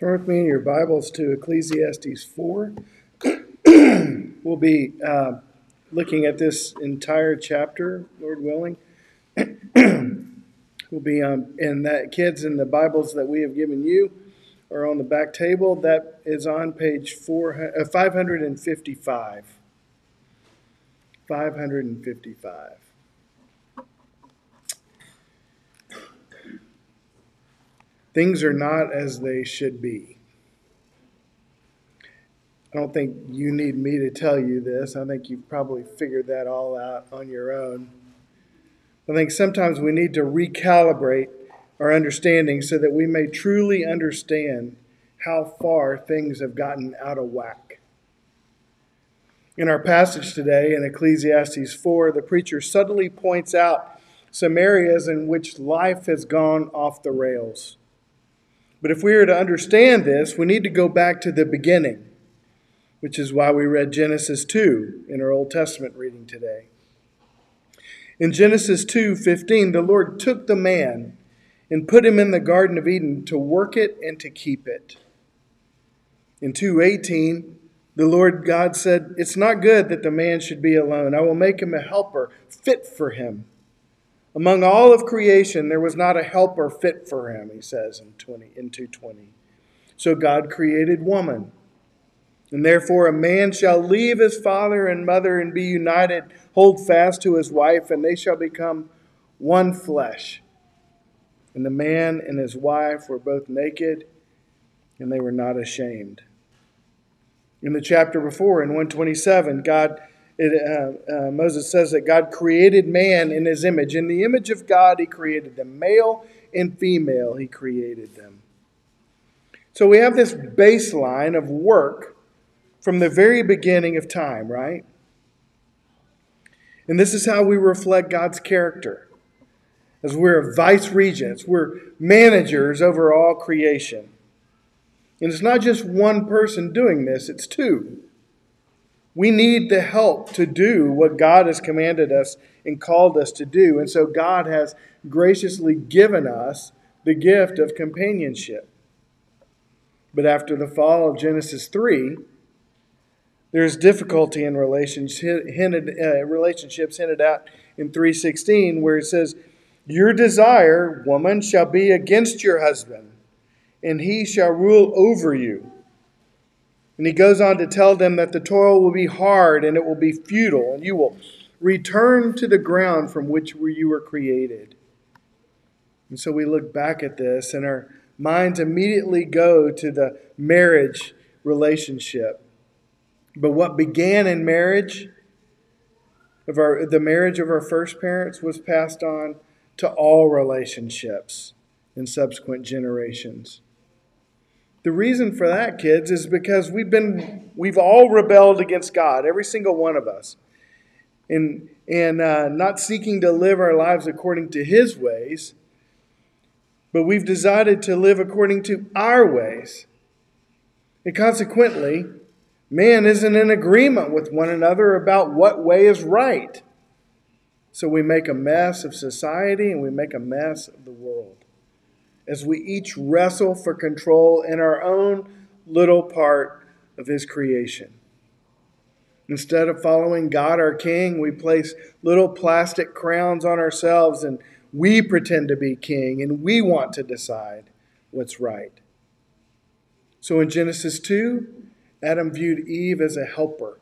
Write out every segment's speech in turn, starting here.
Turn with me in your Bibles to Ecclesiastes 4. we'll be uh, looking at this entire chapter, Lord willing. we'll be um, in that kids in the Bibles that we have given you are on the back table. That is on page four, uh, 555. 555. Things are not as they should be. I don't think you need me to tell you this. I think you've probably figured that all out on your own. I think sometimes we need to recalibrate our understanding so that we may truly understand how far things have gotten out of whack. In our passage today in Ecclesiastes 4, the preacher subtly points out some areas in which life has gone off the rails. But if we are to understand this, we need to go back to the beginning, which is why we read Genesis 2 in our Old Testament reading today. In Genesis 2:15, the Lord took the man and put him in the garden of Eden to work it and to keep it. In 2:18, the Lord God said, "It's not good that the man should be alone. I will make him a helper fit for him." Among all of creation, there was not a helper fit for him, he says in, 20, in 220. So God created woman. And therefore, a man shall leave his father and mother and be united, hold fast to his wife, and they shall become one flesh. And the man and his wife were both naked, and they were not ashamed. In the chapter before, in 127, God it, uh, uh, Moses says that God created man in his image. In the image of God, he created them. Male and female, he created them. So we have this baseline of work from the very beginning of time, right? And this is how we reflect God's character. As we're vice regents, we're managers over all creation. And it's not just one person doing this, it's two. We need the help to do what God has commanded us and called us to do. And so God has graciously given us the gift of companionship. But after the fall of Genesis 3, there's difficulty in hinted, uh, relationships hinted out in 316 where it says, Your desire, woman, shall be against your husband, and he shall rule over you. And he goes on to tell them that the toil will be hard and it will be futile, and you will return to the ground from which you were created. And so we look back at this, and our minds immediately go to the marriage relationship. But what began in marriage, of our, the marriage of our first parents, was passed on to all relationships in subsequent generations. The reason for that, kids, is because we've been we've all rebelled against God, every single one of us, and and uh, not seeking to live our lives according to His ways, but we've decided to live according to our ways, and consequently, man isn't in agreement with one another about what way is right. So we make a mess of society and we make a mess of the world as we each wrestle for control in our own little part of His creation. Instead of following God, our King, we place little plastic crowns on ourselves and we pretend to be king and we want to decide what's right. So in Genesis 2, Adam viewed Eve as a helper,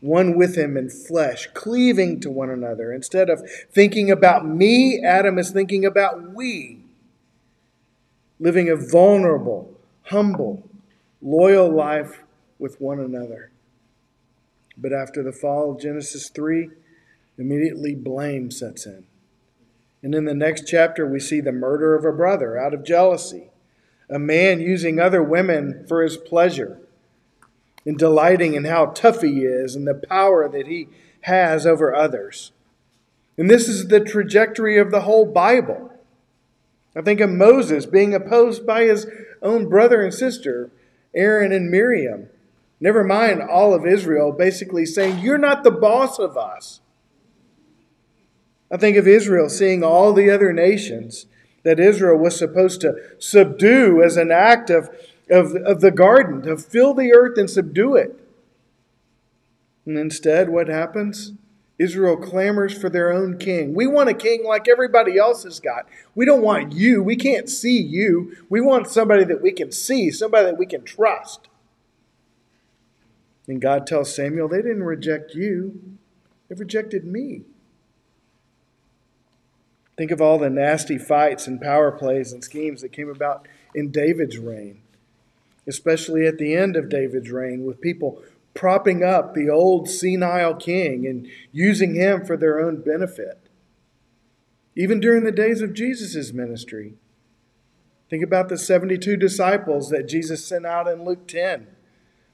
one with him in flesh, cleaving to one another. Instead of thinking about me, Adam is thinking about we living a vulnerable, humble, loyal life with one another. But after the fall of Genesis 3, immediately blame sets in. And in the next chapter, we see the murder of a brother out of jealousy, a man using other women for his pleasure, and delighting in how tough he is and the power that he has over others. And this is the trajectory of the whole Bible. I think of Moses being opposed by his own brother and sister, Aaron and Miriam. Never mind all of Israel basically saying, You're not the boss of us. I think of Israel seeing all the other nations that Israel was supposed to subdue as an act of, of, of the garden, to fill the earth and subdue it. And instead, what happens? Israel clamors for their own king. We want a king like everybody else has got. We don't want you. We can't see you. We want somebody that we can see, somebody that we can trust. And God tells Samuel, they didn't reject you, they rejected me. Think of all the nasty fights and power plays and schemes that came about in David's reign, especially at the end of David's reign, with people propping up the old senile king and using him for their own benefit. Even during the days of Jesus' ministry, think about the 72 disciples that Jesus sent out in Luke 10.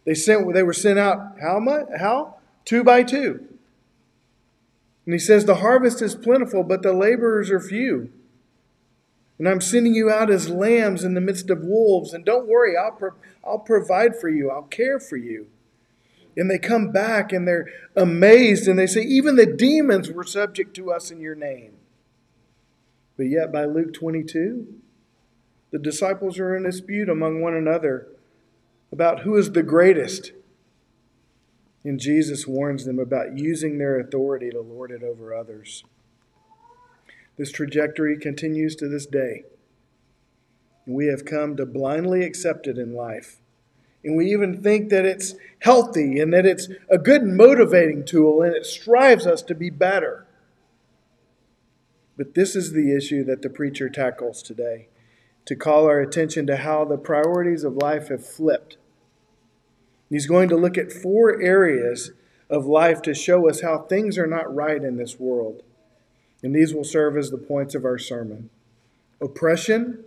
They sent they were sent out how much? How? Two by two. And he says, The harvest is plentiful, but the laborers are few. And I'm sending you out as lambs in the midst of wolves. And don't worry, I'll, pro- I'll provide for you, I'll care for you. And they come back and they're amazed and they say, Even the demons were subject to us in your name. But yet, by Luke 22, the disciples are in dispute among one another about who is the greatest. And Jesus warns them about using their authority to lord it over others. This trajectory continues to this day. We have come to blindly accept it in life and we even think that it's healthy and that it's a good motivating tool and it strives us to be better. But this is the issue that the preacher tackles today to call our attention to how the priorities of life have flipped. He's going to look at four areas of life to show us how things are not right in this world. And these will serve as the points of our sermon oppression,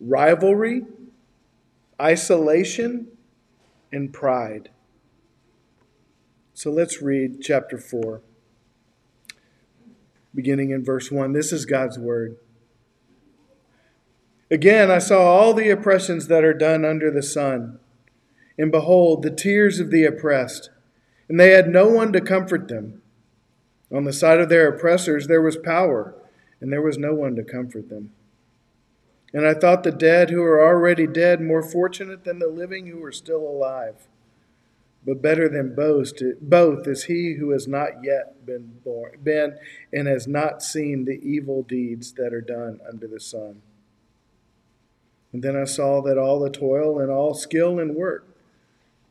rivalry, isolation, and pride. So let's read chapter 4, beginning in verse 1. This is God's word. Again, I saw all the oppressions that are done under the sun, and behold, the tears of the oppressed, and they had no one to comfort them. On the side of their oppressors there was power, and there was no one to comfort them. And I thought the dead who are already dead more fortunate than the living who are still alive. But better than both, both is he who has not yet been born, been and has not seen the evil deeds that are done under the sun. And then I saw that all the toil and all skill and work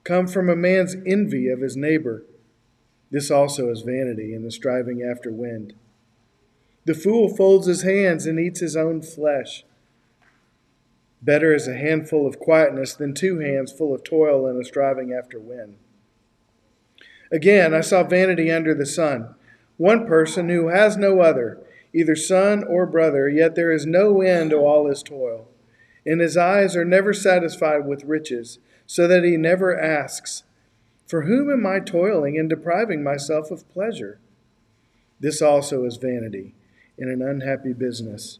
come from a man's envy of his neighbor. This also is vanity and the striving after wind. The fool folds his hands and eats his own flesh. Better is a handful of quietness than two hands full of toil and a striving after wind. Again, I saw vanity under the sun. One person who has no other, either son or brother, yet there is no end to all his toil. And his eyes are never satisfied with riches, so that he never asks, For whom am I toiling and depriving myself of pleasure? This also is vanity and an unhappy business.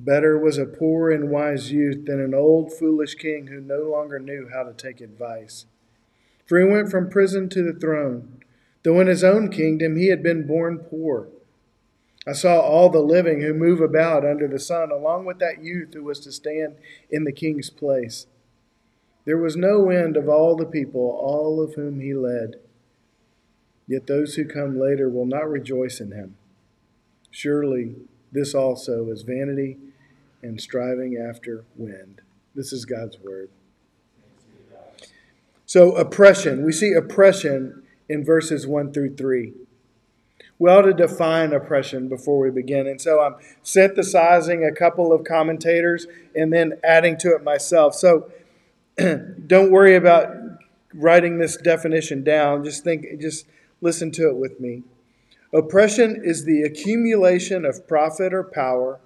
Better was a poor and wise youth than an old foolish king who no longer knew how to take advice. For he went from prison to the throne, though in his own kingdom he had been born poor. I saw all the living who move about under the sun, along with that youth who was to stand in the king's place. There was no end of all the people, all of whom he led. Yet those who come later will not rejoice in him. Surely this also is vanity and striving after wind. This is God's word. So, oppression. We see oppression in verses 1 through 3. We ought to define oppression before we begin. And so I'm synthesizing a couple of commentators and then adding to it myself. So don't worry about writing this definition down. Just think, just listen to it with me. Oppression is the accumulation of profit or power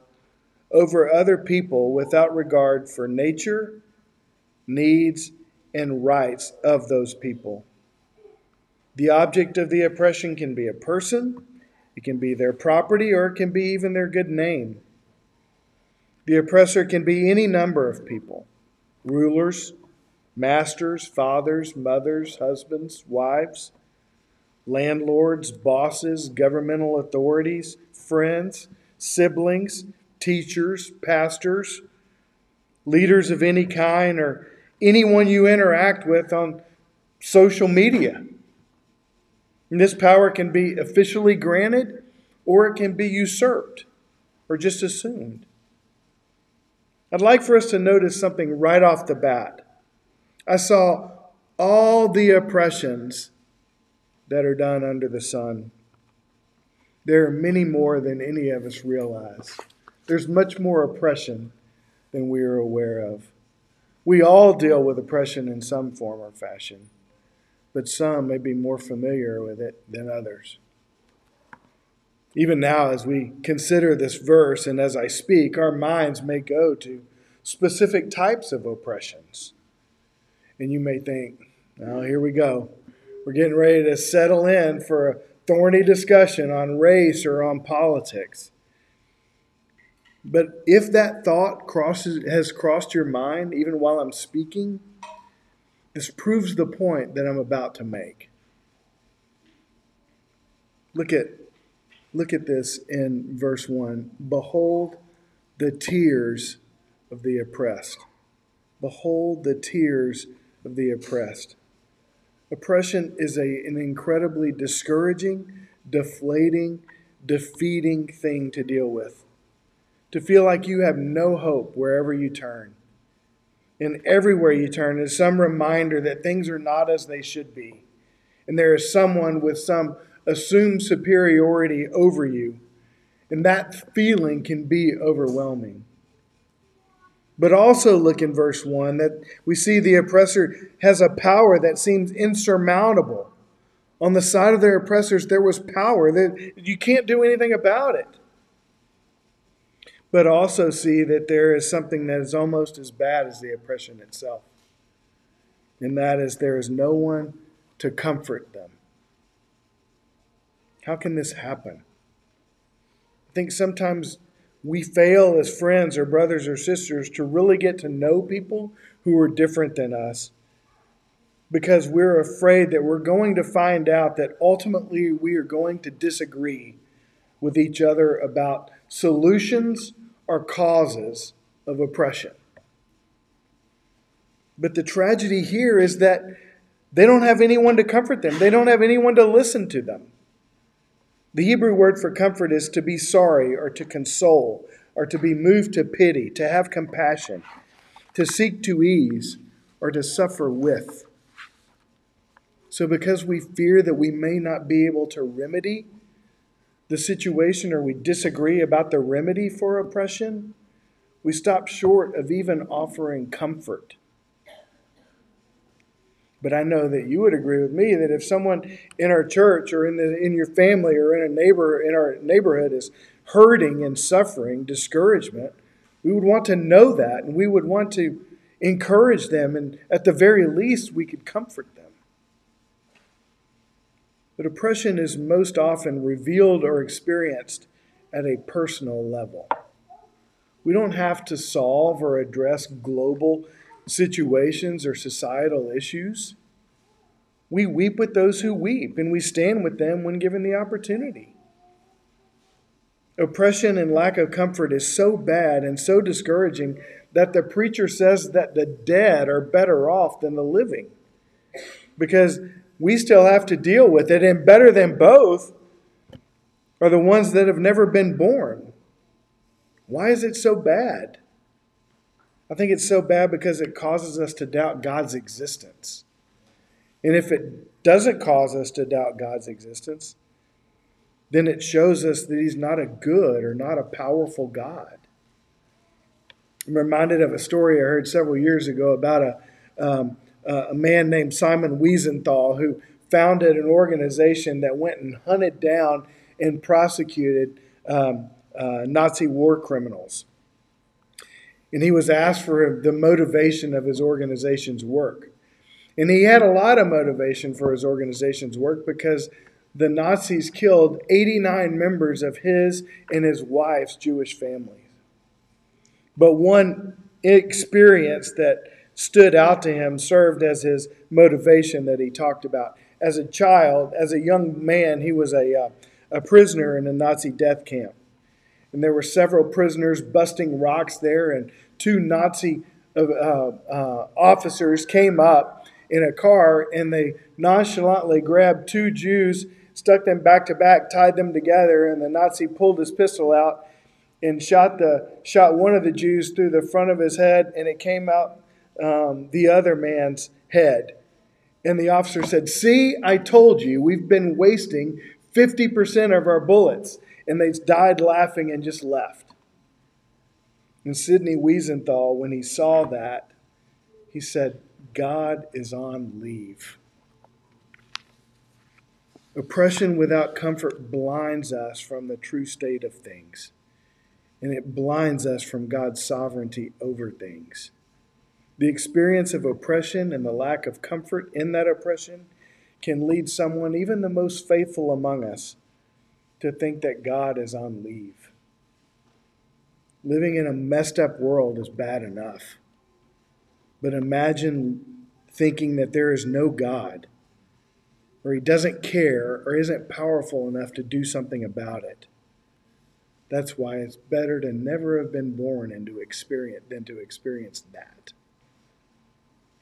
over other people without regard for nature, needs, and rights of those people. The object of the oppression can be a person, it can be their property, or it can be even their good name. The oppressor can be any number of people rulers, masters, fathers, mothers, husbands, wives, landlords, bosses, governmental authorities, friends, siblings, teachers, pastors, leaders of any kind, or anyone you interact with on social media. And this power can be officially granted or it can be usurped or just assumed. I'd like for us to notice something right off the bat. I saw all the oppressions that are done under the sun. There are many more than any of us realize. There's much more oppression than we are aware of. We all deal with oppression in some form or fashion, but some may be more familiar with it than others. Even now, as we consider this verse and as I speak, our minds may go to specific types of oppressions. And you may think, oh, here we go. We're getting ready to settle in for a thorny discussion on race or on politics. But if that thought crosses, has crossed your mind, even while I'm speaking, this proves the point that I'm about to make. Look at Look at this in verse 1. Behold the tears of the oppressed. Behold the tears of the oppressed. Oppression is a, an incredibly discouraging, deflating, defeating thing to deal with. To feel like you have no hope wherever you turn. And everywhere you turn is some reminder that things are not as they should be. And there is someone with some assumed superiority over you. And that feeling can be overwhelming. But also look in verse 1 that we see the oppressor has a power that seems insurmountable. On the side of their oppressors, there was power that you can't do anything about it. But also see that there is something that is almost as bad as the oppression itself. And that is, there is no one to comfort them. How can this happen? I think sometimes we fail as friends or brothers or sisters to really get to know people who are different than us because we're afraid that we're going to find out that ultimately we are going to disagree with each other about solutions or causes of oppression. But the tragedy here is that they don't have anyone to comfort them, they don't have anyone to listen to them. The Hebrew word for comfort is to be sorry or to console or to be moved to pity, to have compassion, to seek to ease or to suffer with. So, because we fear that we may not be able to remedy the situation or we disagree about the remedy for oppression, we stop short of even offering comfort. But I know that you would agree with me that if someone in our church or in the in your family or in a neighbor in our neighborhood is hurting and suffering, discouragement, we would want to know that and we would want to encourage them and at the very least we could comfort them. But oppression is most often revealed or experienced at a personal level. We don't have to solve or address global situations or societal issues. We weep with those who weep, and we stand with them when given the opportunity. Oppression and lack of comfort is so bad and so discouraging that the preacher says that the dead are better off than the living because we still have to deal with it, and better than both are the ones that have never been born. Why is it so bad? I think it's so bad because it causes us to doubt God's existence. And if it doesn't cause us to doubt God's existence, then it shows us that He's not a good or not a powerful God. I'm reminded of a story I heard several years ago about a, um, a man named Simon Wiesenthal who founded an organization that went and hunted down and prosecuted um, uh, Nazi war criminals. And he was asked for the motivation of his organization's work. And he had a lot of motivation for his organization's work because the Nazis killed 89 members of his and his wife's Jewish families. But one experience that stood out to him served as his motivation that he talked about. As a child, as a young man, he was a, uh, a prisoner in a Nazi death camp. And there were several prisoners busting rocks there, and two Nazi uh, uh, officers came up in a car and they nonchalantly grabbed two Jews, stuck them back to back, tied them together, and the Nazi pulled his pistol out and shot the shot one of the Jews through the front of his head, and it came out um, the other man's head. And the officer said, "See, I told you, we've been wasting 50% of our bullets." And they died laughing and just left. And Sidney Wiesenthal, when he saw that, he said, God is on leave. Oppression without comfort blinds us from the true state of things, and it blinds us from God's sovereignty over things. The experience of oppression and the lack of comfort in that oppression can lead someone, even the most faithful among us, to think that God is on leave. Living in a messed up world is bad enough. But imagine thinking that there is no God, or He doesn't care, or isn't powerful enough to do something about it. That's why it's better to never have been born and to experience than to experience that.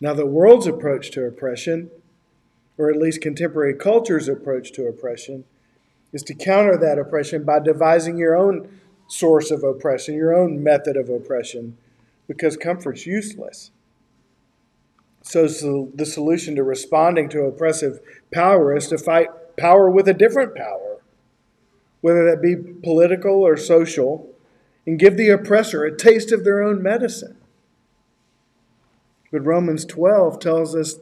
Now, the world's approach to oppression, or at least contemporary culture's approach to oppression, is to counter that oppression by devising your own source of oppression, your own method of oppression, because comfort's useless. So, so the solution to responding to oppressive power is to fight power with a different power, whether that be political or social, and give the oppressor a taste of their own medicine. But Romans 12 tells us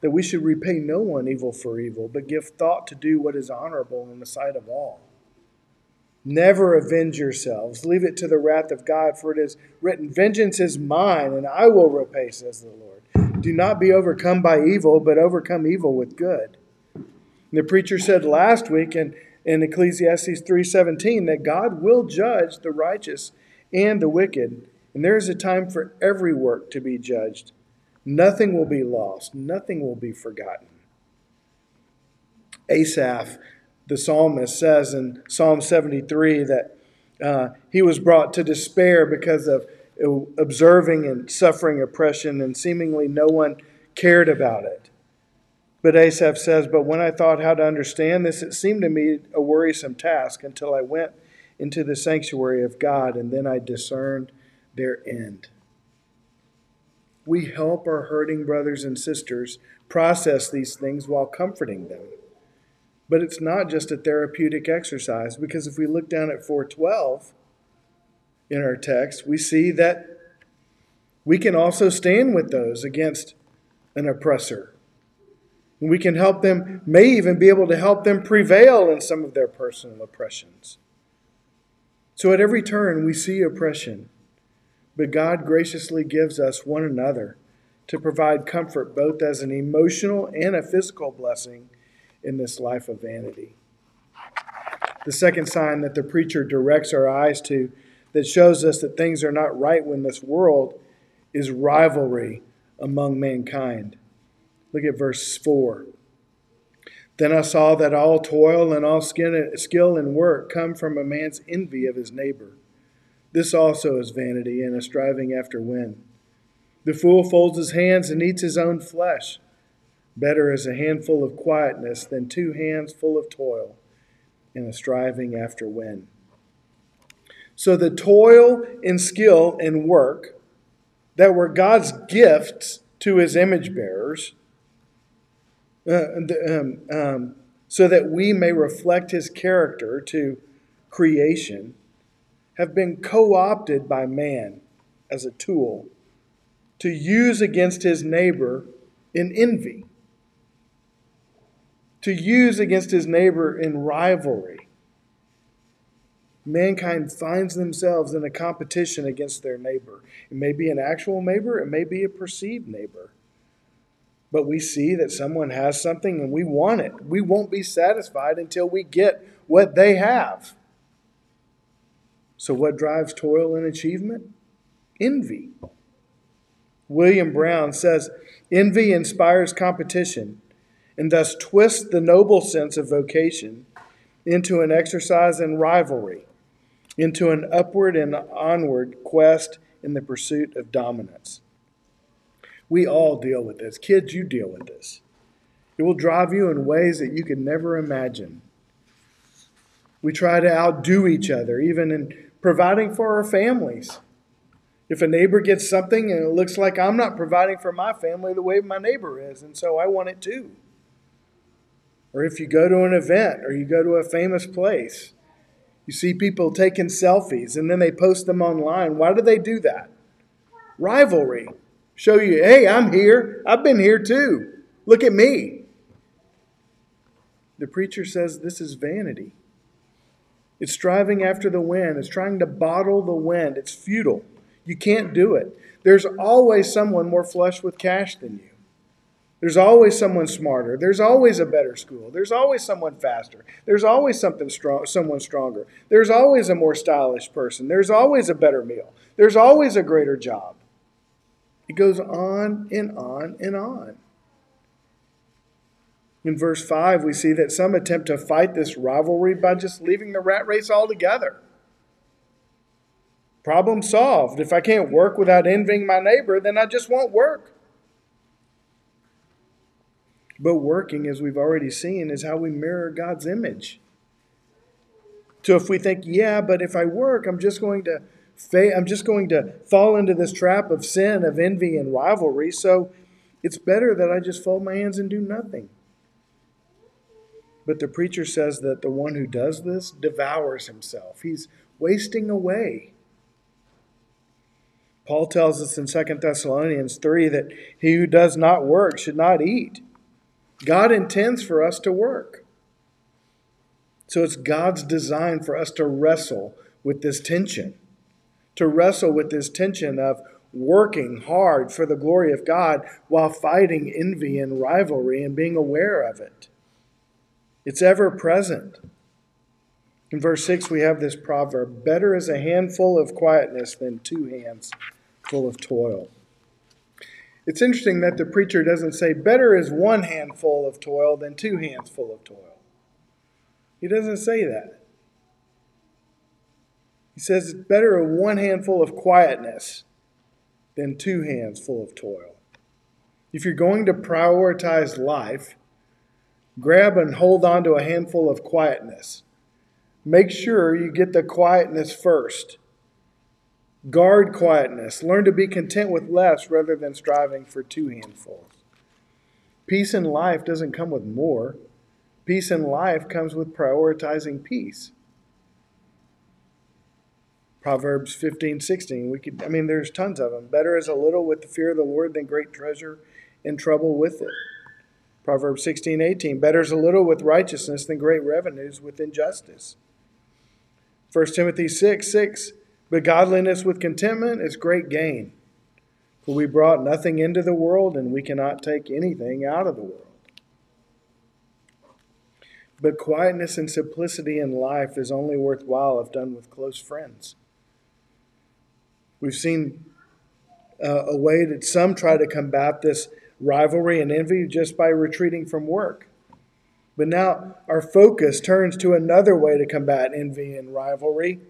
that we should repay no one evil for evil, but give thought to do what is honorable in the sight of all. Never avenge yourselves. Leave it to the wrath of God, for it is written, Vengeance is mine, and I will repay, says the Lord. Do not be overcome by evil, but overcome evil with good. And the preacher said last week in, in Ecclesiastes 3:17 that God will judge the righteous and the wicked, and there is a time for every work to be judged. Nothing will be lost, nothing will be forgotten. Asaph, the psalmist, says in Psalm 73 that uh, he was brought to despair because of observing and suffering oppression, and seemingly no one cared about it. But Asaph says, But when I thought how to understand this, it seemed to me a worrisome task until I went into the sanctuary of God, and then I discerned their end we help our hurting brothers and sisters process these things while comforting them. But it's not just a therapeutic exercise, because if we look down at 412 in our text, we see that we can also stand with those against an oppressor. And We can help them, may even be able to help them prevail in some of their personal oppressions. So at every turn, we see oppression. But God graciously gives us one another to provide comfort both as an emotional and a physical blessing in this life of vanity. The second sign that the preacher directs our eyes to that shows us that things are not right when this world is rivalry among mankind. Look at verse 4. Then I saw that all toil and all skill and work come from a man's envy of his neighbor. This also is vanity and a striving after wind. The fool folds his hands and eats his own flesh. Better is a handful of quietness than two hands full of toil and a striving after wind. So the toil and skill and work that were God's gifts to his image bearers, uh, um, um, so that we may reflect his character to creation have been co opted by man as a tool to use against his neighbor in envy, to use against his neighbor in rivalry. mankind finds themselves in a competition against their neighbor. It may be an actual neighbor, it may be a perceived neighbor. But we see that someone has something and we want it. We won't be satisfied until we get what they have. So, what drives toil and achievement? Envy. William Brown says envy inspires competition and thus twists the noble sense of vocation into an exercise in rivalry into an upward and onward quest in the pursuit of dominance. We all deal with this. Kids, you deal with this. It will drive you in ways that you could never imagine. We try to outdo each other, even in providing for our families. If a neighbor gets something and it looks like I'm not providing for my family the way my neighbor is, and so I want it too. Or if you go to an event or you go to a famous place you see people taking selfies and then they post them online. Why do they do that? Rivalry. Show you, hey, I'm here. I've been here too. Look at me. The preacher says this is vanity. It's striving after the wind, it's trying to bottle the wind. It's futile. You can't do it. There's always someone more flush with cash than you. There's always someone smarter. There's always a better school. There's always someone faster. There's always something strong, someone stronger. There's always a more stylish person. There's always a better meal. There's always a greater job. It goes on and on and on. In verse 5, we see that some attempt to fight this rivalry by just leaving the rat race altogether. Problem solved. If I can't work without envying my neighbor, then I just won't work. But working, as we've already seen, is how we mirror God's image. So if we think, yeah, but if I work, I'm just going to fa- I'm just going to fall into this trap of sin, of envy and rivalry. So it's better that I just fold my hands and do nothing. But the preacher says that the one who does this devours himself. He's wasting away. Paul tells us in 2 Thessalonians 3 that he who does not work should not eat. God intends for us to work. So it's God's design for us to wrestle with this tension, to wrestle with this tension of working hard for the glory of God while fighting envy and rivalry and being aware of it. It's ever present. In verse 6, we have this proverb Better is a handful of quietness than two hands full of toil. It's interesting that the preacher doesn't say, better is one handful of toil than two hands full of toil. He doesn't say that. He says it's better a one handful of quietness than two hands full of toil. If you're going to prioritize life, grab and hold on to a handful of quietness. Make sure you get the quietness first Guard quietness. Learn to be content with less rather than striving for two handfuls. Peace in life doesn't come with more. Peace in life comes with prioritizing peace. Proverbs 15, 16. We could, I mean, there's tons of them. Better is a little with the fear of the Lord than great treasure and trouble with it. Proverbs 16, 18. Better is a little with righteousness than great revenues with injustice. 1 Timothy 6, 6. But godliness with contentment is great gain. For we brought nothing into the world, and we cannot take anything out of the world. But quietness and simplicity in life is only worthwhile if done with close friends. We've seen uh, a way that some try to combat this rivalry and envy just by retreating from work. But now our focus turns to another way to combat envy and rivalry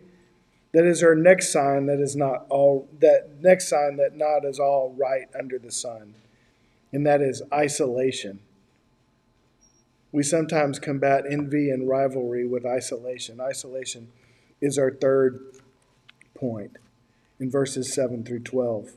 that is our next sign that is not all that next sign that not is all right under the sun. And that is isolation. We sometimes combat envy and rivalry with isolation. Isolation is our third point in verses 7 through 12.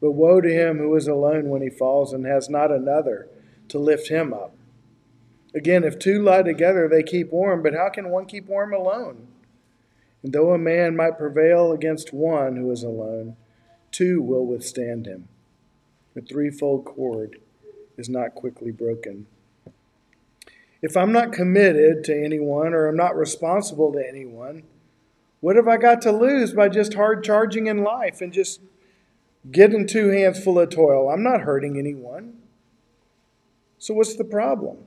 But woe to him who is alone when he falls and has not another to lift him up. Again, if two lie together, they keep warm, but how can one keep warm alone? And though a man might prevail against one who is alone, two will withstand him. The threefold cord is not quickly broken. If I'm not committed to anyone or I'm not responsible to anyone, what have I got to lose by just hard charging in life and just getting two hands full of toil? I'm not hurting anyone. So, what's the problem?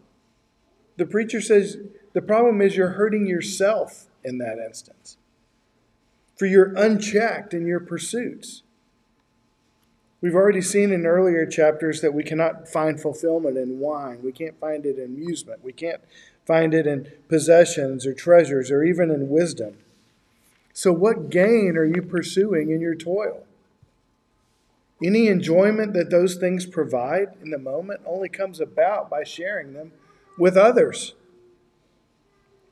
The preacher says the problem is you're hurting yourself in that instance. For you're unchecked in your pursuits. We've already seen in earlier chapters that we cannot find fulfillment in wine. We can't find it in amusement. We can't find it in possessions or treasures or even in wisdom. So, what gain are you pursuing in your toil? Any enjoyment that those things provide in the moment only comes about by sharing them with others.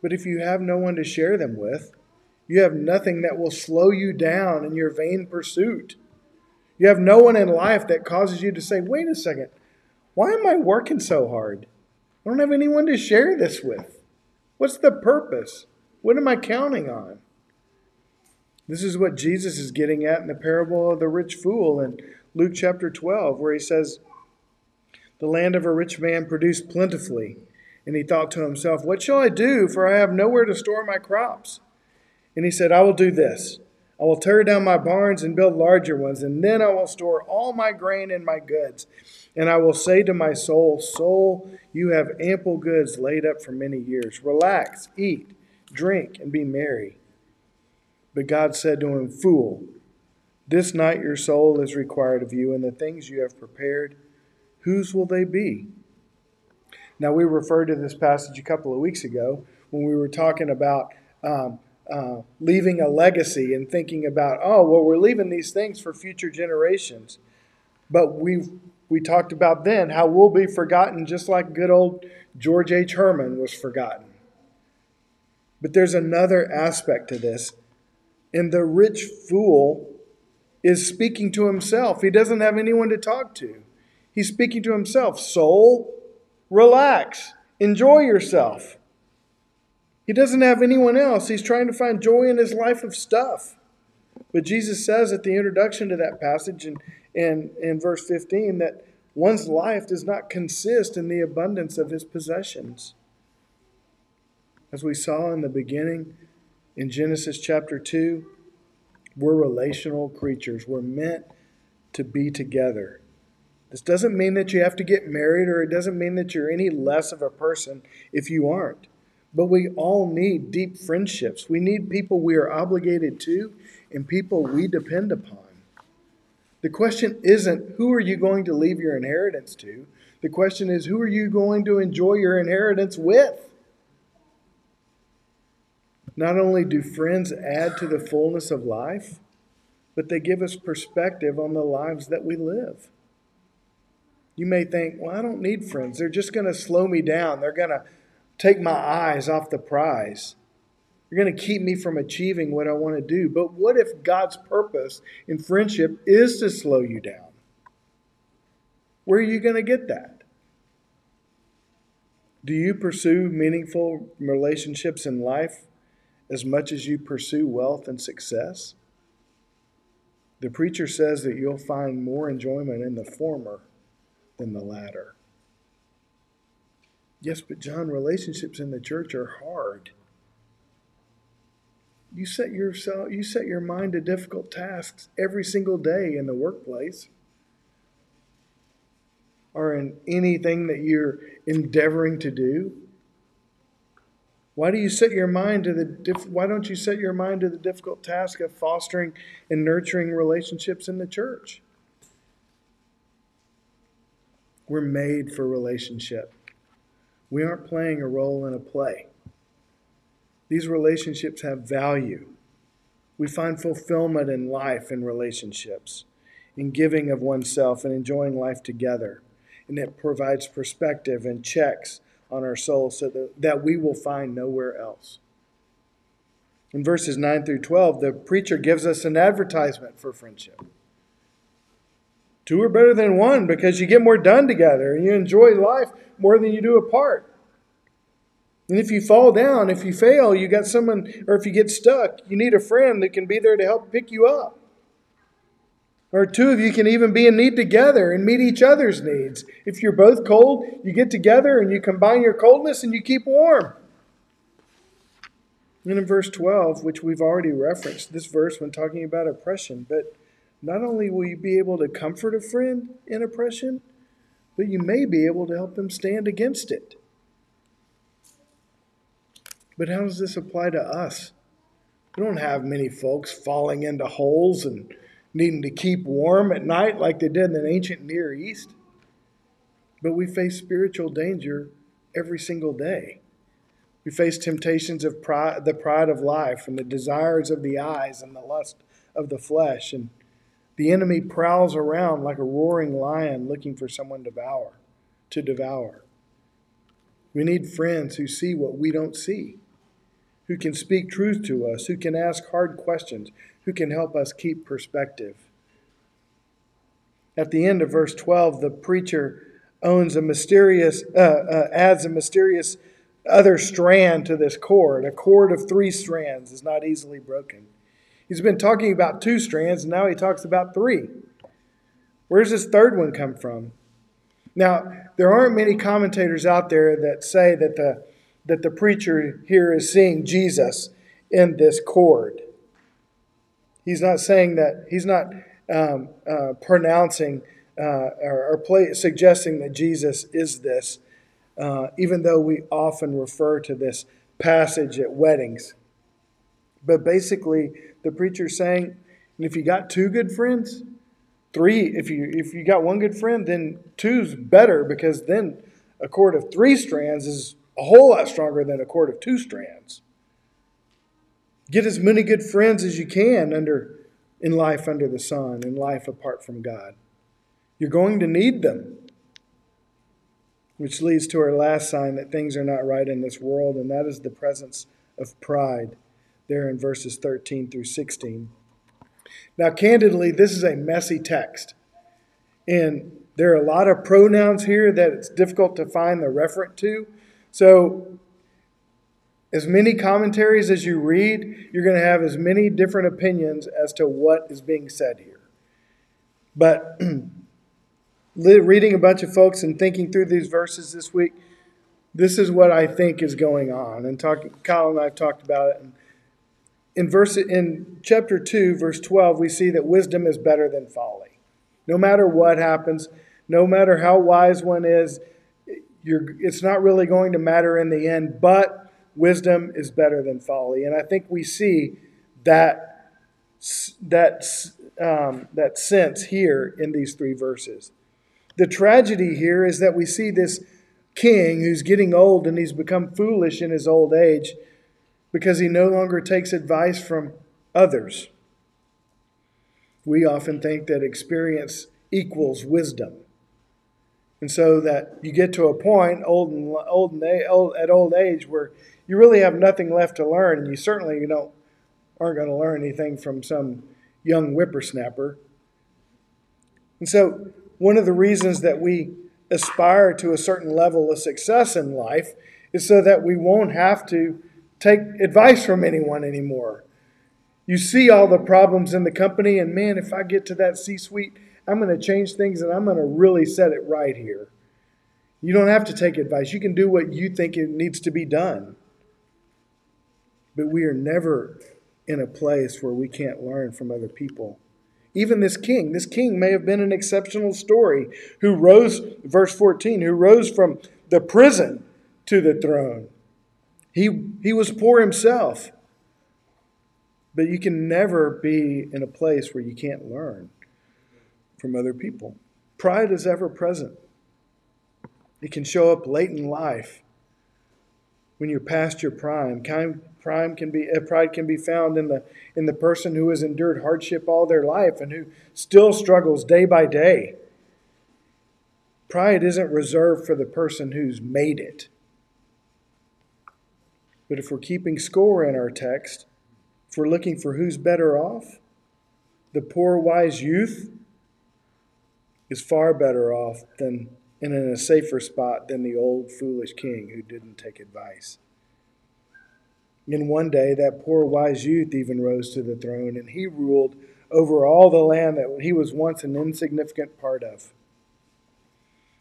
But if you have no one to share them with, you have nothing that will slow you down in your vain pursuit. You have no one in life that causes you to say, wait a second, why am I working so hard? I don't have anyone to share this with. What's the purpose? What am I counting on? This is what Jesus is getting at in the parable of the rich fool in Luke chapter 12, where he says, The land of a rich man produced plentifully. And he thought to himself, What shall I do? For I have nowhere to store my crops. And he said, I will do this. I will tear down my barns and build larger ones, and then I will store all my grain and my goods. And I will say to my soul, Soul, you have ample goods laid up for many years. Relax, eat, drink, and be merry. But God said to him, Fool, this night your soul is required of you, and the things you have prepared, whose will they be? Now, we referred to this passage a couple of weeks ago when we were talking about um, uh, leaving a legacy and thinking about, oh, well, we're leaving these things for future generations. But we we talked about then how we'll be forgotten just like good old George H. Herman was forgotten. But there's another aspect to this and the rich fool is speaking to himself. He doesn't have anyone to talk to. He's speaking to himself. Soul, relax, enjoy yourself. He doesn't have anyone else. He's trying to find joy in his life of stuff. But Jesus says at the introduction to that passage in, in, in verse 15 that one's life does not consist in the abundance of his possessions. As we saw in the beginning, in Genesis chapter 2, we're relational creatures. We're meant to be together. This doesn't mean that you have to get married or it doesn't mean that you're any less of a person if you aren't. But we all need deep friendships. We need people we are obligated to and people we depend upon. The question isn't who are you going to leave your inheritance to? The question is who are you going to enjoy your inheritance with? Not only do friends add to the fullness of life, but they give us perspective on the lives that we live. You may think, well, I don't need friends. They're just going to slow me down. They're going to take my eyes off the prize. They're going to keep me from achieving what I want to do. But what if God's purpose in friendship is to slow you down? Where are you going to get that? Do you pursue meaningful relationships in life as much as you pursue wealth and success? The preacher says that you'll find more enjoyment in the former than the latter. Yes, but John, relationships in the church are hard. You set yourself you set your mind to difficult tasks every single day in the workplace or in anything that you're endeavoring to do. Why do you set your mind to the why don't you set your mind to the difficult task of fostering and nurturing relationships in the church? We're made for relationship. We aren't playing a role in a play. These relationships have value. We find fulfillment in life in relationships, in giving of oneself and enjoying life together. And it provides perspective and checks on our souls so that, that we will find nowhere else. In verses 9 through 12, the preacher gives us an advertisement for friendship. Two are better than one because you get more done together and you enjoy life more than you do apart. And if you fall down, if you fail, you got someone, or if you get stuck, you need a friend that can be there to help pick you up. Or two of you can even be in need together and meet each other's needs. If you're both cold, you get together and you combine your coldness and you keep warm. And in verse 12, which we've already referenced, this verse when talking about oppression, but not only will you be able to comfort a friend in oppression, but you may be able to help them stand against it. But how does this apply to us? We don't have many folks falling into holes and needing to keep warm at night like they did in the ancient Near East. But we face spiritual danger every single day. We face temptations of pride, the pride of life and the desires of the eyes and the lust of the flesh. And the enemy prowls around like a roaring lion looking for someone to devour, to devour. We need friends who see what we don't see who can speak truth to us, who can ask hard questions, who can help us keep perspective. At the end of verse 12, the preacher owns a mysterious, uh, uh, adds a mysterious other strand to this cord. A cord of three strands is not easily broken. He's been talking about two strands, and now he talks about three. Where's this third one come from? Now, there aren't many commentators out there that say that the that the preacher here is seeing Jesus in this cord. He's not saying that, he's not um, uh, pronouncing uh, or, or play, suggesting that Jesus is this, uh, even though we often refer to this passage at weddings. But basically, the preacher's saying, if you got two good friends, three, if you if you got one good friend, then two's better because then a cord of three strands is a whole lot stronger than a cord of two strands. Get as many good friends as you can under in life under the sun, in life apart from God. You're going to need them. Which leads to our last sign that things are not right in this world, and that is the presence of pride, there in verses 13 through 16. Now, candidly, this is a messy text. And there are a lot of pronouns here that it's difficult to find the referent to. So, as many commentaries as you read, you're going to have as many different opinions as to what is being said here. But reading a bunch of folks and thinking through these verses this week, this is what I think is going on. And talking, Kyle and I have talked about it. In verse in chapter two, verse twelve, we see that wisdom is better than folly. No matter what happens, no matter how wise one is, it's not really going to matter in the end, but wisdom is better than folly. And I think we see that, that, um, that sense here in these three verses. The tragedy here is that we see this king who's getting old and he's become foolish in his old age because he no longer takes advice from others. We often think that experience equals wisdom. And so that you get to a point, old and old, and old at old age, where you really have nothing left to learn, and you certainly you don't aren't going to learn anything from some young whippersnapper. And so, one of the reasons that we aspire to a certain level of success in life is so that we won't have to take advice from anyone anymore. You see all the problems in the company, and man, if I get to that C suite I'm going to change things and I'm going to really set it right here. You don't have to take advice. You can do what you think it needs to be done. But we are never in a place where we can't learn from other people. Even this king, this king may have been an exceptional story who rose, verse 14, who rose from the prison to the throne. He, he was poor himself. But you can never be in a place where you can't learn from other people. Pride is ever present. It can show up late in life when you're past your prime. Prime can be uh, pride can be found in the in the person who has endured hardship all their life and who still struggles day by day. Pride isn't reserved for the person who's made it. But if we're keeping score in our text, if we're looking for who's better off, the poor wise youth is far better off than and in a safer spot than the old foolish king who didn't take advice. And one day, that poor wise youth even rose to the throne, and he ruled over all the land that he was once an insignificant part of.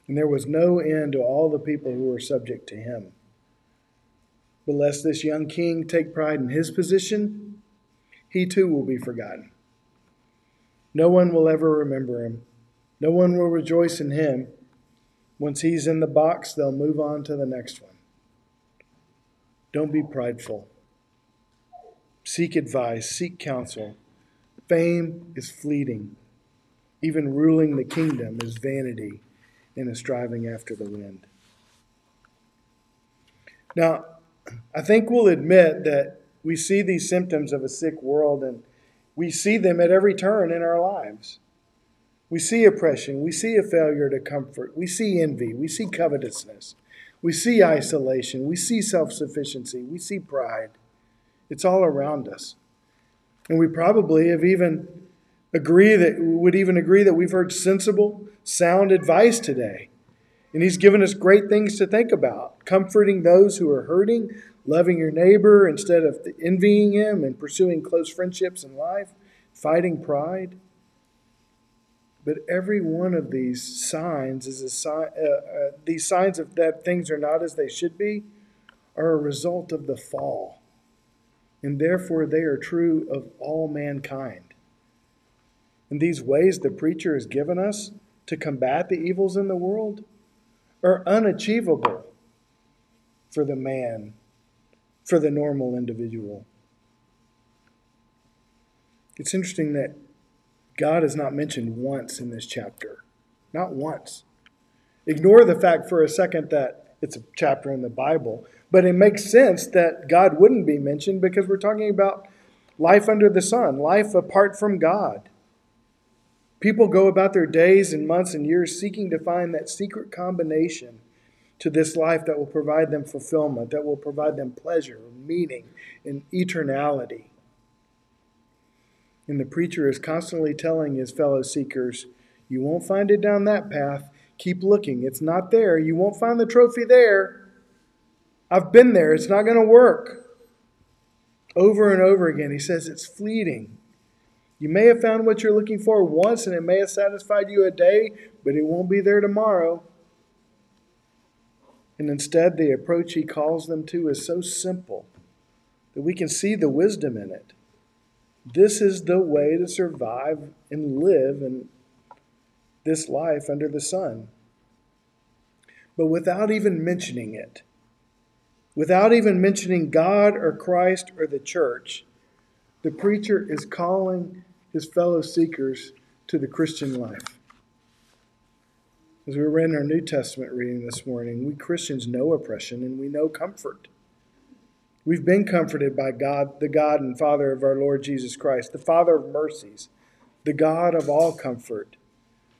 And there was no end to all the people who were subject to him. But lest this young king take pride in his position, he too will be forgotten. No one will ever remember him. No one will rejoice in him. Once he's in the box, they'll move on to the next one. Don't be prideful. Seek advice, seek counsel. Fame is fleeting. Even ruling the kingdom is vanity and a striving after the wind. Now, I think we'll admit that we see these symptoms of a sick world and we see them at every turn in our lives. We see oppression. We see a failure to comfort. We see envy. We see covetousness. We see isolation. We see self sufficiency. We see pride. It's all around us. And we probably have even agree that would even agree that we've heard sensible, sound advice today. And he's given us great things to think about, comforting those who are hurting, loving your neighbor instead of envying him and pursuing close friendships in life, fighting pride. But every one of these signs is a sign. Uh, uh, these signs of that things are not as they should be, are a result of the fall, and therefore they are true of all mankind. And these ways the preacher has given us to combat the evils in the world are unachievable for the man, for the normal individual. It's interesting that God is not mentioned once in this chapter. Not once. Ignore the fact for a second that it's a chapter in the Bible, but it makes sense that God wouldn't be mentioned because we're talking about life under the sun, life apart from God. People go about their days and months and years seeking to find that secret combination to this life that will provide them fulfillment, that will provide them pleasure, meaning, and eternality. And the preacher is constantly telling his fellow seekers, You won't find it down that path. Keep looking. It's not there. You won't find the trophy there. I've been there. It's not going to work. Over and over again, he says it's fleeting. You may have found what you're looking for once and it may have satisfied you a day, but it won't be there tomorrow. And instead, the approach he calls them to is so simple that we can see the wisdom in it. This is the way to survive and live in this life under the sun. But without even mentioning it, without even mentioning God or Christ or the church, the preacher is calling his fellow seekers to the Christian life. As we read in our New Testament reading this morning, we Christians know oppression and we know comfort. We've been comforted by God, the God and Father of our Lord Jesus Christ, the Father of mercies, the God of all comfort,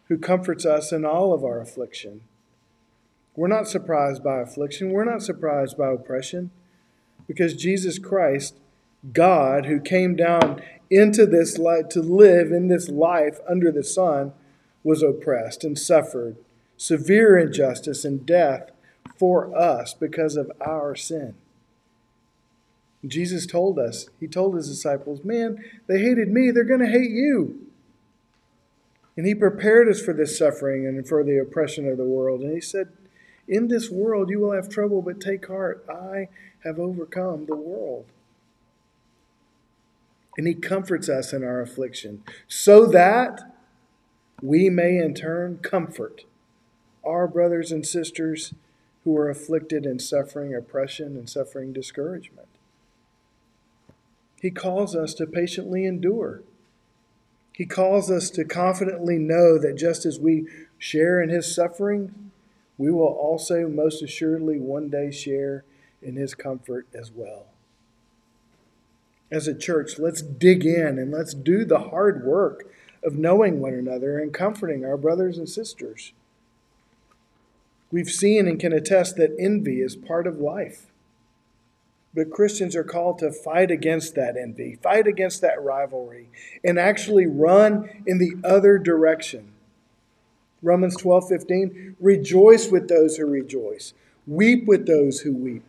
who comforts us in all of our affliction. We're not surprised by affliction. We're not surprised by oppression because Jesus Christ, God, who came down into this life to live in this life under the sun, was oppressed and suffered severe injustice and death for us because of our sin. Jesus told us, He told His disciples, Man, they hated me, they're going to hate you. And He prepared us for this suffering and for the oppression of the world. And He said, In this world you will have trouble, but take heart. I have overcome the world. And He comforts us in our affliction so that we may in turn comfort our brothers and sisters who are afflicted and suffering oppression and suffering discouragement. He calls us to patiently endure. He calls us to confidently know that just as we share in his suffering, we will also most assuredly one day share in his comfort as well. As a church, let's dig in and let's do the hard work of knowing one another and comforting our brothers and sisters. We've seen and can attest that envy is part of life. But Christians are called to fight against that envy, fight against that rivalry, and actually run in the other direction. Romans 12 15, rejoice with those who rejoice, weep with those who weep.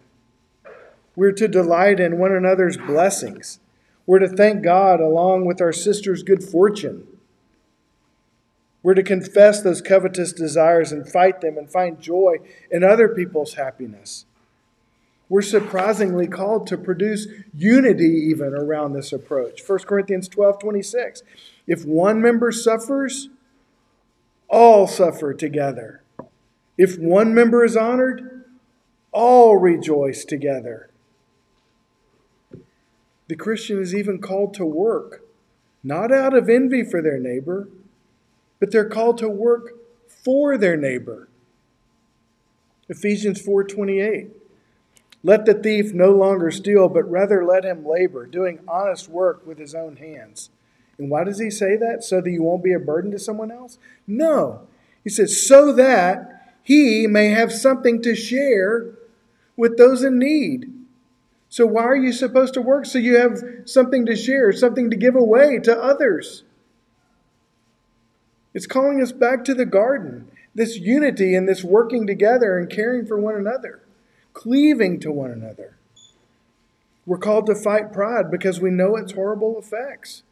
We're to delight in one another's blessings. We're to thank God along with our sister's good fortune. We're to confess those covetous desires and fight them and find joy in other people's happiness. We're surprisingly called to produce unity even around this approach. 1 Corinthians 12 26. If one member suffers, all suffer together. If one member is honored, all rejoice together. The Christian is even called to work, not out of envy for their neighbor, but they're called to work for their neighbor. Ephesians 4:28 Let the thief no longer steal, but rather let him labor, doing honest work with his own hands. And why does he say that? So that you won't be a burden to someone else? No. He says, so that he may have something to share with those in need. So, why are you supposed to work? So you have something to share, something to give away to others. It's calling us back to the garden, this unity and this working together and caring for one another, cleaving to one another. We're called to fight pride because we know its horrible effects.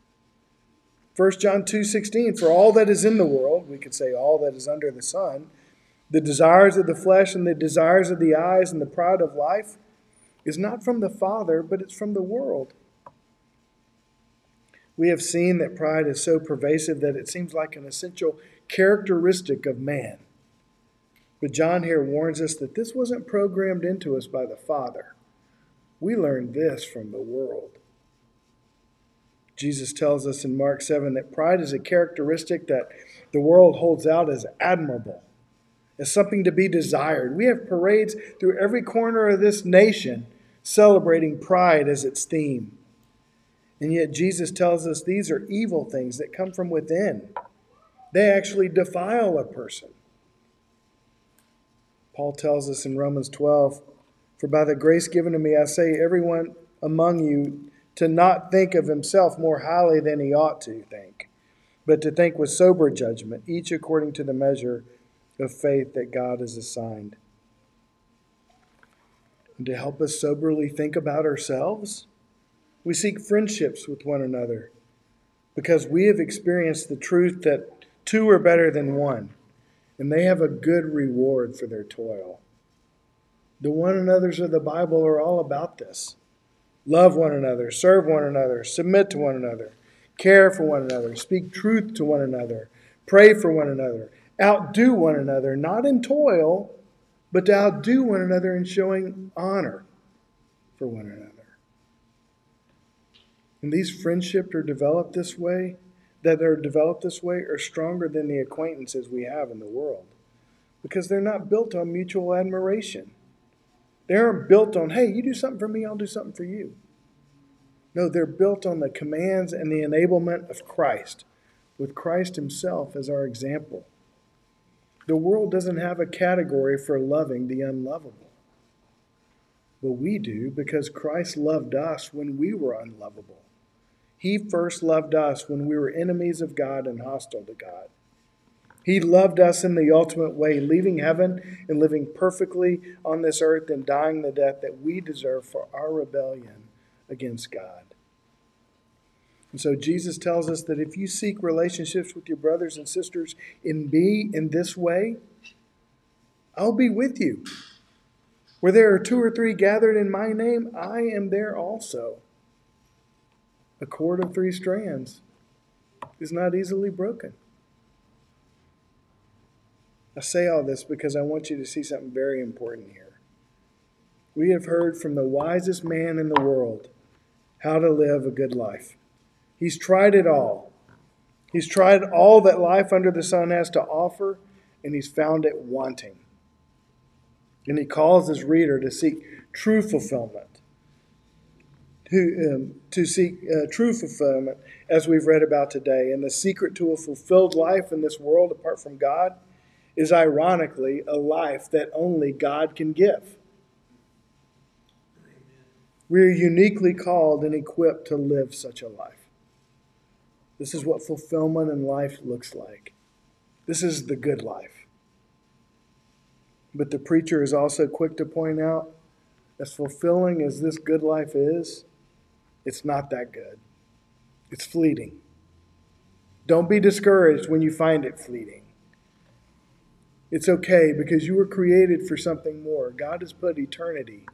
1 John 2:16 For all that is in the world, we could say all that is under the sun, the desires of the flesh and the desires of the eyes and the pride of life is not from the Father, but it's from the world. We have seen that pride is so pervasive that it seems like an essential characteristic of man. But John here warns us that this wasn't programmed into us by the Father. We learned this from the world. Jesus tells us in Mark 7 that pride is a characteristic that the world holds out as admirable, as something to be desired. We have parades through every corner of this nation celebrating pride as its theme. And yet, Jesus tells us these are evil things that come from within. They actually defile a person. Paul tells us in Romans 12 For by the grace given to me, I say, everyone among you to not think of himself more highly than he ought to think, but to think with sober judgment, each according to the measure of faith that God has assigned and to help us soberly think about ourselves. We seek friendships with one another because we have experienced the truth that two are better than one, and they have a good reward for their toil. The one another's of the Bible are all about this. Love one another, serve one another, submit to one another, care for one another, speak truth to one another, pray for one another, outdo one another, not in toil, but to outdo one another in showing honor for one another. And these friendships are developed this way, that are developed this way, are stronger than the acquaintances we have in the world because they're not built on mutual admiration. They aren't built on, hey, you do something for me, I'll do something for you. No, they're built on the commands and the enablement of Christ, with Christ Himself as our example. The world doesn't have a category for loving the unlovable. But we do because Christ loved us when we were unlovable. He first loved us when we were enemies of God and hostile to God. He loved us in the ultimate way, leaving heaven and living perfectly on this earth and dying the death that we deserve for our rebellion against God. And so Jesus tells us that if you seek relationships with your brothers and sisters in me in this way, I'll be with you. Where there are two or three gathered in my name, I am there also. A cord of three strands is not easily broken. I say all this because I want you to see something very important here. We have heard from the wisest man in the world how to live a good life. He's tried it all. He's tried all that life under the sun has to offer, and he's found it wanting. And he calls his reader to seek true fulfillment, to, um, to seek uh, true fulfillment, as we've read about today. And the secret to a fulfilled life in this world apart from God is ironically a life that only God can give. We are uniquely called and equipped to live such a life. This is what fulfillment in life looks like. This is the good life. But the preacher is also quick to point out as fulfilling as this good life is, it's not that good. It's fleeting. Don't be discouraged when you find it fleeting. It's okay because you were created for something more. God has put eternity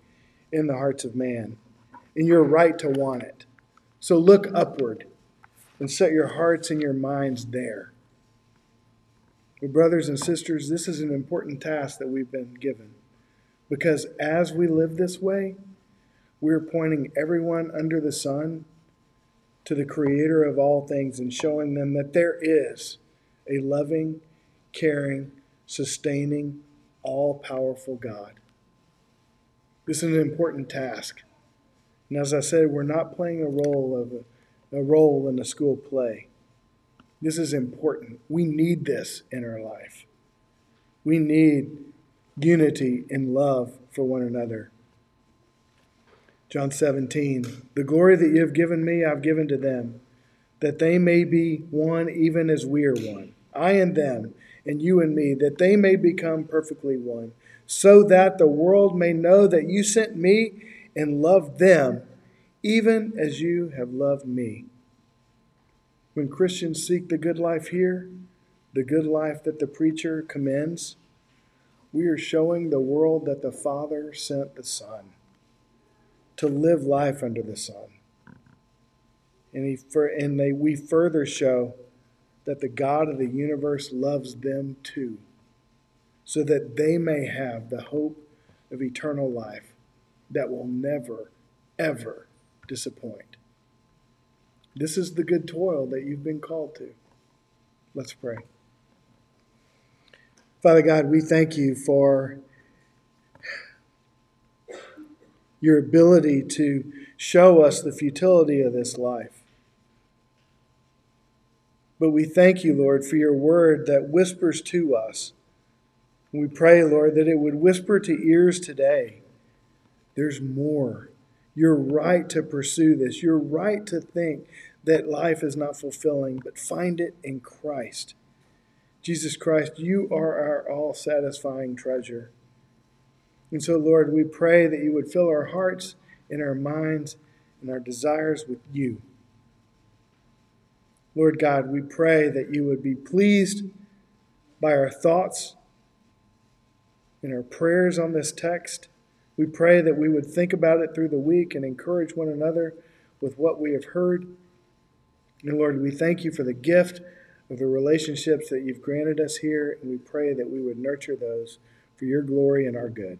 in the hearts of man, and you're right to want it. So look upward and set your hearts and your minds there. But, brothers and sisters, this is an important task that we've been given because as we live this way, we're pointing everyone under the sun to the Creator of all things and showing them that there is a loving, caring, sustaining, all powerful God. This is an important task. And as I said, we're not playing a role of a, a role in a school play. This is important. We need this in our life. We need unity and love for one another. John 17, the glory that you have given me, I've given to them, that they may be one even as we are one. I and them, and you and me, that they may become perfectly one, so that the world may know that you sent me and loved them, even as you have loved me. When Christians seek the good life here, the good life that the preacher commends, we are showing the world that the Father sent the Son to live life under the sun. And, he, and they, we further show that the God of the universe loves them too, so that they may have the hope of eternal life that will never, ever disappoint. This is the good toil that you've been called to. Let's pray. Father God, we thank you for your ability to show us the futility of this life. But we thank you, Lord, for your word that whispers to us. We pray, Lord, that it would whisper to ears today there's more. You're right to pursue this. You're right to think that life is not fulfilling, but find it in Christ. Jesus Christ, you are our all satisfying treasure. And so, Lord, we pray that you would fill our hearts and our minds and our desires with you. Lord God, we pray that you would be pleased by our thoughts and our prayers on this text. We pray that we would think about it through the week and encourage one another with what we have heard. And Lord, we thank you for the gift of the relationships that you've granted us here, and we pray that we would nurture those for your glory and our good.